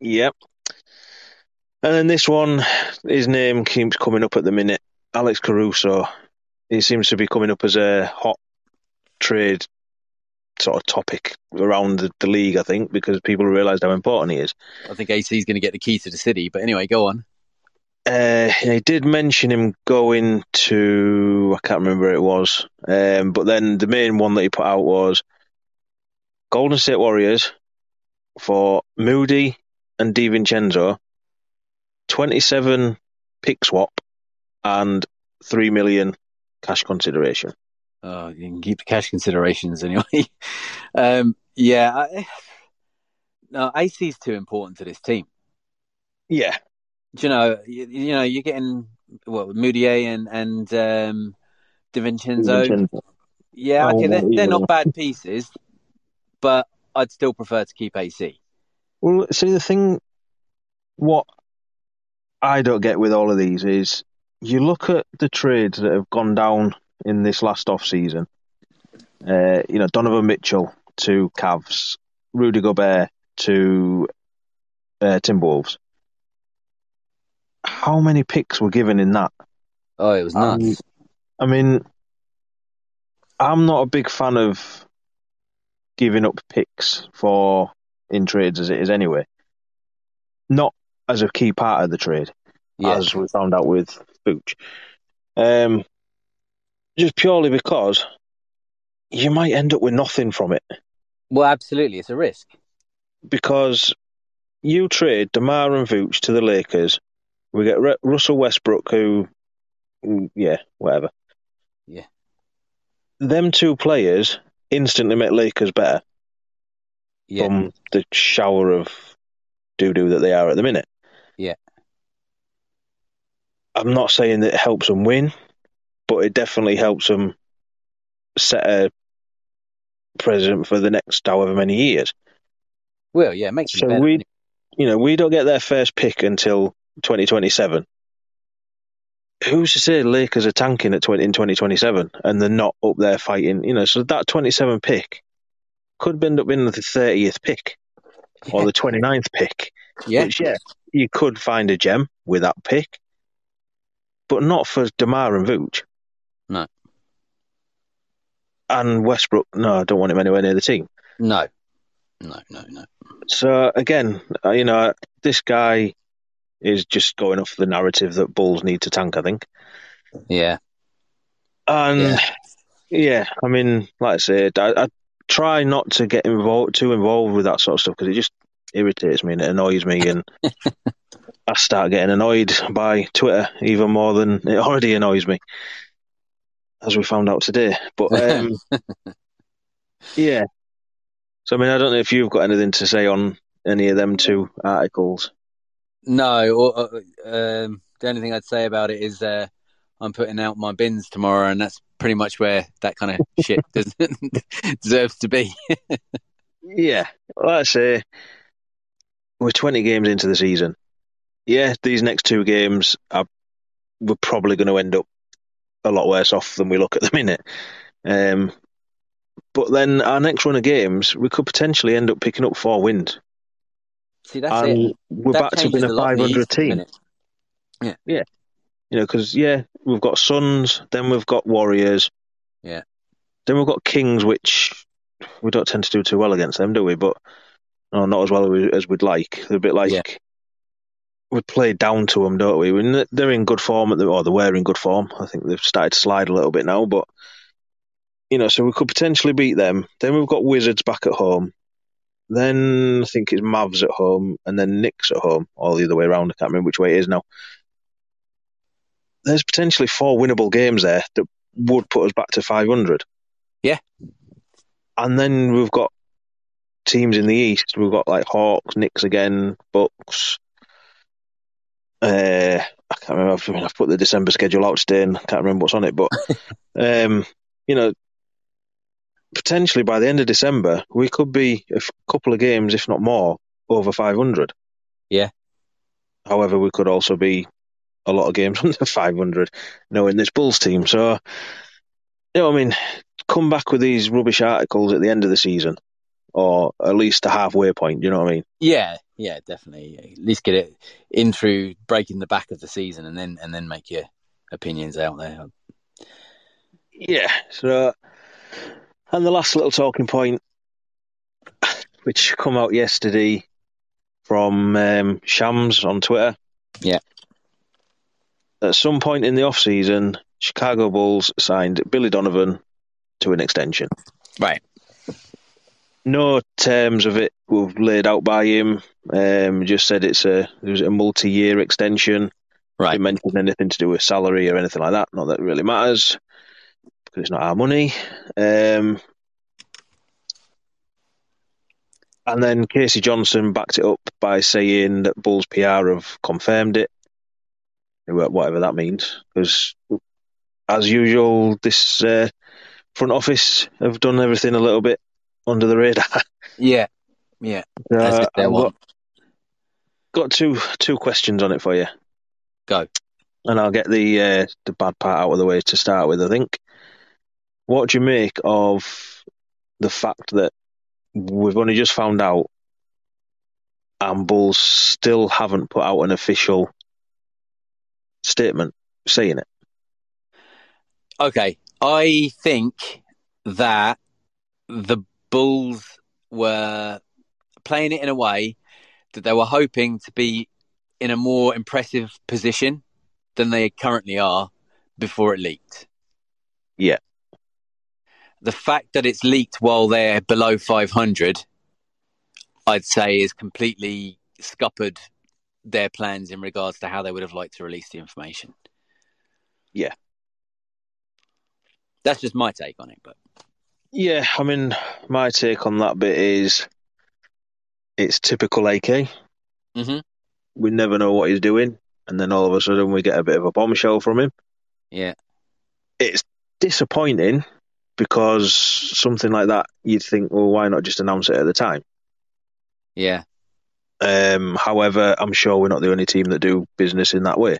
S2: Yep. And then this one, his name keeps coming up at the minute. Alex Caruso. He seems to be coming up as a hot trade sort of topic around the, the league, I think, because people realised how important he is.
S3: I think AC is going to get the key to the city, but anyway, go on.
S2: Uh, he did mention him going to, I can't remember where it was, um, but then the main one that he put out was Golden State Warriors for Moody and DiVincenzo, 27 pick swap, and 3 million cash consideration.
S3: Oh, you can keep the cash considerations anyway. um, yeah, I, no, AC is too important to this team.
S2: Yeah,
S3: Do you know, you, you know, you're getting what Moutier and and um, DiVincenzo.
S2: DiVincenzo.
S3: Yeah,
S2: Oh,
S3: okay, they're, they're not bad pieces, but I'd still prefer to keep AC.
S2: Well, see, the thing, what I don't get with all of these is you look at the trades that have gone down in this last off season. Uh, you know, Donovan Mitchell to Cavs, Rudy Gobert to uh, Timberwolves. How many picks were given in that?
S3: Oh, it was
S2: Um,
S3: nuts.
S2: I mean, I'm not a big fan of giving up picks for in trades as it is anyway. Not as a key part of the trade,
S3: yeah,
S2: as we found out with Vooch. Um, just purely because you might end up with nothing from it.
S3: well, absolutely, it's a risk.
S2: Because you trade DeMar and Vooch to the Lakers, we get Ru- Russell Westbrook, who, yeah, whatever.
S3: Yeah.
S2: Them two players instantly make Lakers better.
S3: Yeah,
S2: from the shower of doo doo that they are at the minute.
S3: Yeah.
S2: I'm not saying that it helps them win, but it definitely helps them set a precedent for the next however many years.
S3: well, yeah, it makes
S2: So
S3: better.
S2: we, you know, we don't get their first pick until 2027. Who's to say Lakers are tanking at 20, in 2027 and they're not up there fighting? You know, so that 27 pick could end up being the 30th pick or the 29th pick.
S3: yeah,
S2: Which, yeah, you could find a gem with that pick, but not for Demar and Vooch.
S3: No.
S2: And Westbrook, no, I don't want him anywhere near the team.
S3: no, no, no, no.
S2: So again, uh, you know, this guy is just going off the narrative that Bulls need to tank. I think,
S3: Yeah,
S2: and
S3: Yeah.
S2: yeah, I mean, like I said, I, I try not to get involved too involved with that sort of stuff because it just irritates me and it annoys me, and I start getting annoyed by Twitter even more than it already annoys me, as we found out today. But um, yeah, so I mean, I don't know if you've got anything to say on any of them two articles.
S3: No, or, uh, um, the only thing I'd say about it is uh, I'm putting out my bins tomorrow, and that's pretty much where that kind of shit deserves to be.
S2: yeah, well, I say we're 20 games into the season. Yeah, these next two games are we're probably going to end up a lot worse off than we look at the minute. Um, but then our next run of games, we could potentially end up picking up four wins.
S3: See, that's and it.
S2: We're
S3: that
S2: back to being a 500 team.
S3: Yeah.
S2: Yeah. You know, because, yeah, we've got Suns, then we've got Warriors.
S3: Yeah.
S2: Then we've got Kings, which we don't tend to do too well against them, do we? But no, not as well as we'd like. They're a bit like yeah. We play down to them, don't we? they're in good form, at the, or they were in good form. I think they've started to slide a little bit now, but you know, so we could potentially beat them. Then we've got Wizards back at home. Then I think it's Mavs at home, and then Knicks at home, or the other way around. I can't remember which way it is now. There's potentially four winnable games there that would put us back to 500.
S3: Yeah.
S2: And then we've got teams in the East. We've got like Hawks, Knicks again, Bucks. Uh, I can't remember. I mean, I've put the December schedule out today, and I can't remember what's on it. But um, you know, potentially by the end of December, we could be a couple of games, if not more, over 500.
S3: Yeah.
S2: However, we could also be a lot of games under 500, knowing this Bulls team. So, you know, I mean, come back with these rubbish articles at the end of the season, or at least a halfway point. You know what I mean?
S3: Yeah, yeah, definitely. At least get it in through breaking the back of the season, and then and then make your opinions out there.
S2: Yeah. So and the last little talking point, which come out yesterday from um, Shams on Twitter.
S3: Yeah.
S2: At some point in the off season, Chicago Bulls signed Billy Donovan to an extension.
S3: Right.
S2: No terms of it were laid out by him. Um, just said it's a it was a multi-year extension.
S3: Right.
S2: Didn't mention anything to do with salary or anything like that. Not that it really matters because it's not our money. Um, and then K.C. Johnson backed it up by saying that Bulls PR have confirmed it, whatever that means. Because, as usual, this uh, front office have done everything a little bit under the radar.
S3: Yeah, yeah.
S2: Uh, I've got, got two two questions on it for you.
S3: Go.
S2: And I'll get the uh, the bad part out of the way to start with. I think. What do you make of the fact that we've only just found out and Bulls still haven't put out an official statement saying it?
S3: Okay, I think that the Bulls were playing it in a way that they were hoping to be in a more impressive position than they currently are before it leaked.
S2: Yeah
S3: the fact that it's leaked while they're below 500, I'd say, is completely scuppered their plans in regards to how they would have liked to release the information.
S2: Yeah.
S3: That's just my take on it, but
S2: yeah, I mean, my take on that bit is it's typical AK.
S3: Mm-hmm.
S2: We never know what he's doing, and then all of a sudden we get a bit of a bombshell from him.
S3: Yeah,
S2: it's disappointing because something like that, you'd think, well, why not just announce it at the time?
S3: Yeah.
S2: Um, however, I'm sure we're not the only team that do business in that way.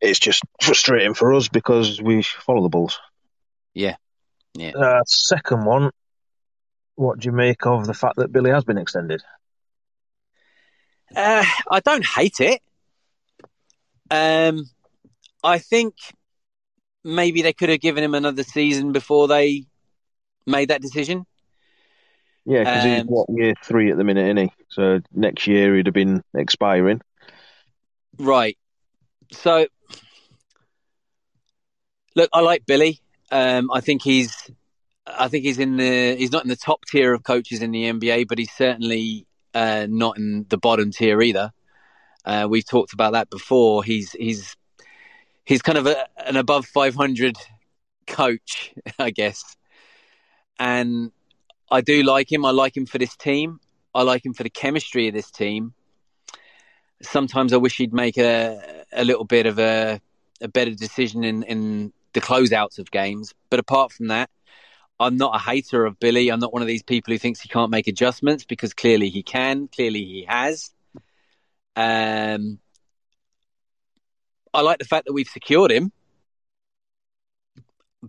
S2: It's just frustrating for us because we follow the Bulls.
S3: Yeah. Yeah.
S2: Uh, second one, what do you make of the fact that Billy has been extended?
S3: Uh, I don't hate it. Um, I think maybe they could have given him another season before they made that decision.
S2: Yeah, because um, he's what year three at the minute, isn't he? So next year he'd have been expiring.
S3: Right. So, look, I like Billy. Um, I think he's, I think he's in the, he's not in the top tier of coaches in the NBA, but he's certainly uh, not in the bottom tier either. Uh, we've talked about that before. He's he's he's kind of a, an above 500 coach, I guess. And I do like him. I like him for this team. I like him for the chemistry of this team. Sometimes I wish he'd make a a little bit of a a better decision in in the closeouts of games. But apart from that, I'm not a hater of Billy. I'm not one of these people who thinks he can't make adjustments because clearly he can. Clearly he has. Um, I like the fact that we've secured him,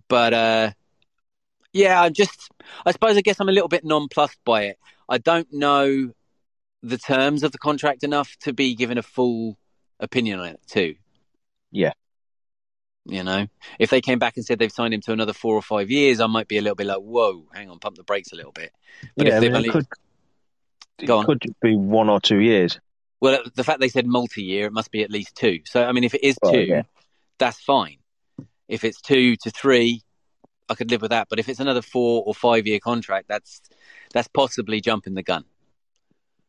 S3: but uh, yeah, I'm just. I suppose I guess I'm a little bit nonplussed by it. I don't know the terms of the contract enough to be given a full opinion on it too.
S2: Yeah.
S3: You know, if they came back and said they've signed him to another four or five years, I might be a little bit like, "Whoa, hang on, pump the brakes a little bit."
S2: But yeah, if I mean, only... it could, on. could be one or two years.
S3: Well, the fact they said multi-year, it must be at least two. So, I mean, if it is two, yeah. that's fine. If it's two to three, I could live with that. But if it's another four or five-year contract, that's that's possibly jumping the gun.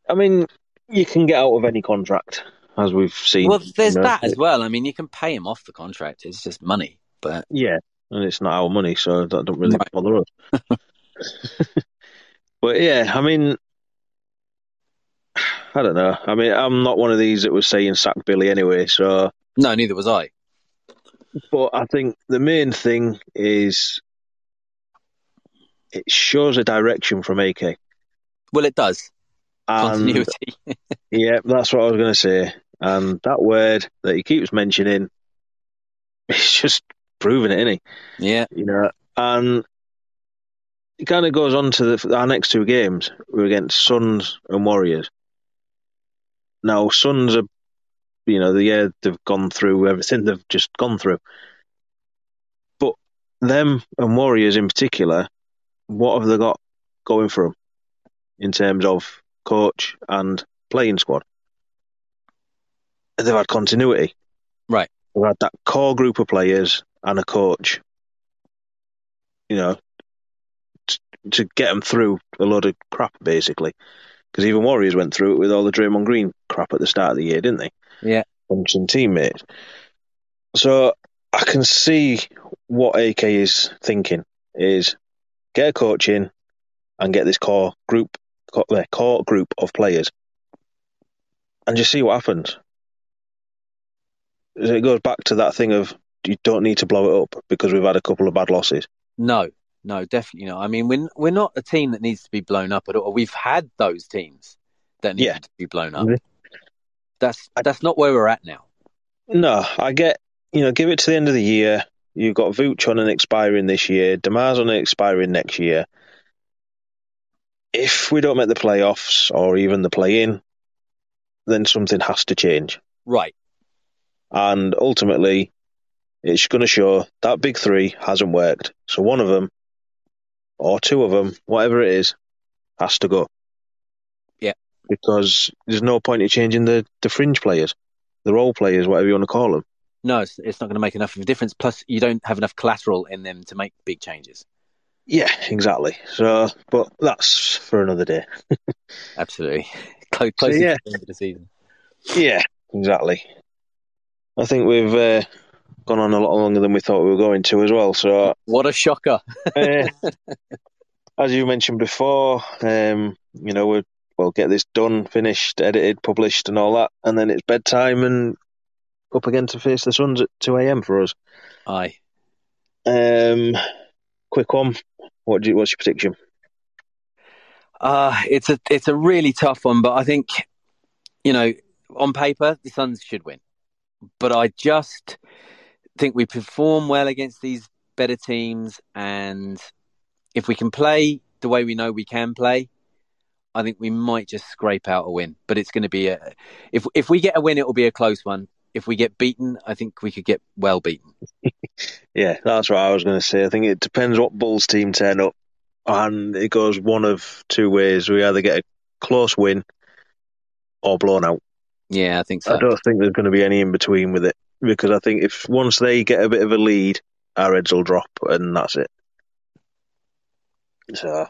S2: I mean, you can get out of any contract as we've seen.
S3: Well, there's that as well. I mean, you can pay him off the contract; it's just money. But
S2: yeah, and it's not our money, so that don't really right. bother us. but yeah, I mean, I don't know. I mean, I'm not one of these that was saying sack Billy anyway. So
S3: no, neither was I.
S2: But I think the main thing is it shows a direction from AK.
S3: Well, it does. Continuity.
S2: yeah, that's what I was going to say. And that word that he keeps mentioning, he's just proving it, isn't
S3: he? Yeah.
S2: You know, and it kind of goes on to the, our next two games. We're against Suns and Warriors. Now, Suns are, you know, the year they've gone through everything they've just gone through. But them and Warriors in particular, what have they got going for them in terms of coach and playing squad? They've had continuity.
S3: Right.
S2: They've had that core group of players and a coach, you know, t- to get them through a lot of crap, basically. Because even Warriors went through it with all the Draymond Green crap at the start of the year, didn't they?
S3: Yeah.
S2: Bunching teammates. So I can see what AK is thinking is get a coach in and get this core group, core group of players, and just see what happens it goes back to that thing of you don't need to blow it up because we've had a couple of bad losses.
S3: No, no, definitely not. I mean, we're we're not a team that needs to be blown up at all. We've had those teams that need yeah. to be blown up. Mm-hmm. That's that's not where we're at now.
S2: No, I get you know, give it to the end of the year. You've got Vooch on an expiring this year, Demars on an expiring next year. If we don't make the playoffs or even the play in, then something has to change.
S3: Right.
S2: And ultimately, it's going to show that big three hasn't worked. So one of them, or two of them, whatever it is, has to go.
S3: Yeah.
S2: Because there's no point in changing the, the fringe players, the role players, whatever you want to call them.
S3: No, it's, it's not going to make enough of a difference. Plus, you don't have enough collateral in them to make big changes.
S2: Yeah, exactly. So, but that's for another day.
S3: Absolutely. Close, close so, yeah. to the end of the season.
S2: Yeah, exactly. I think we've uh, gone on a lot longer than we thought we were going to as well. So
S3: what a shocker! uh,
S2: as you mentioned before, um, you know we will get this done, finished, edited, published, and all that, and then it's bedtime and up again to face the Suns at two a.m. for us.
S3: Aye.
S2: Um, quick one. What do you, what's your prediction?
S3: Uh, it's a it's a really tough one, but I think you know on paper the Suns should win but I just think we perform well against these better teams, and if we can play the way we know we can play, I think we might just scrape out a win. But it's going to be a if if we get a win, it will be a close one. If we get beaten, I think we could get well beaten.
S2: yeah, that's what I was going to say. I think it depends what Bulls team turn up, and it goes one of two ways. We either get a close win or blown out.
S3: Yeah, I think so.
S2: I don't think there's going to be any in between with it because I think if once they get a bit of a lead, our heads will drop and that's it. So,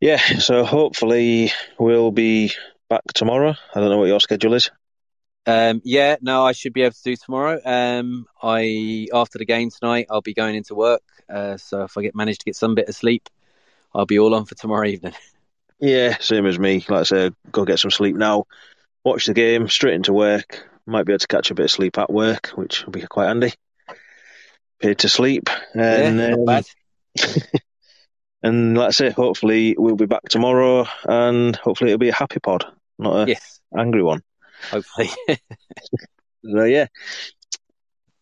S2: yeah, so hopefully we'll be back tomorrow. I don't know what your schedule is.
S3: Um, yeah, no, I should be able to do tomorrow. Um, I after the game tonight, I'll be going into work. Uh, so if I get managed to get some bit of sleep, I'll be all on for tomorrow evening.
S2: Yeah, same as me. Like I say, go get some sleep now. Watch the game, straight into work. Might be able to catch a bit of sleep at work, which will be quite handy. Paid to sleep. And,
S3: yeah,
S2: um, and like I say, hopefully we'll be back tomorrow, and hopefully it'll be a happy pod, not a
S3: Yes,
S2: angry one.
S3: hopefully.
S2: So yeah,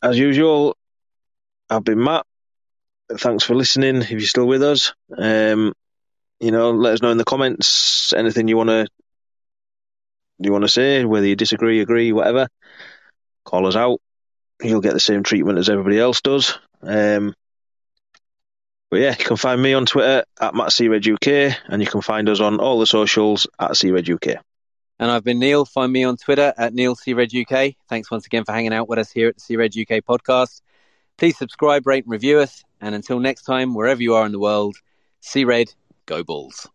S2: as usual, I've been Matt. Thanks for listening. If you're still with us, um, you know, let us know in the comments anything you want to you want to say, whether you disagree, agree, whatever. Call us out. You'll get the same treatment as everybody else does. Um, but yeah, you can find me on Twitter at MattSearedUK, and you can find us on all the socials at SearedUK.
S3: and I've been Neill. Find me on Twitter at Neill C Red UK. Thanks once again for hanging out with us here at the C Red UK podcast. Please subscribe, rate, and review us. And until next time, wherever you are in the world, See Red, go Bulls.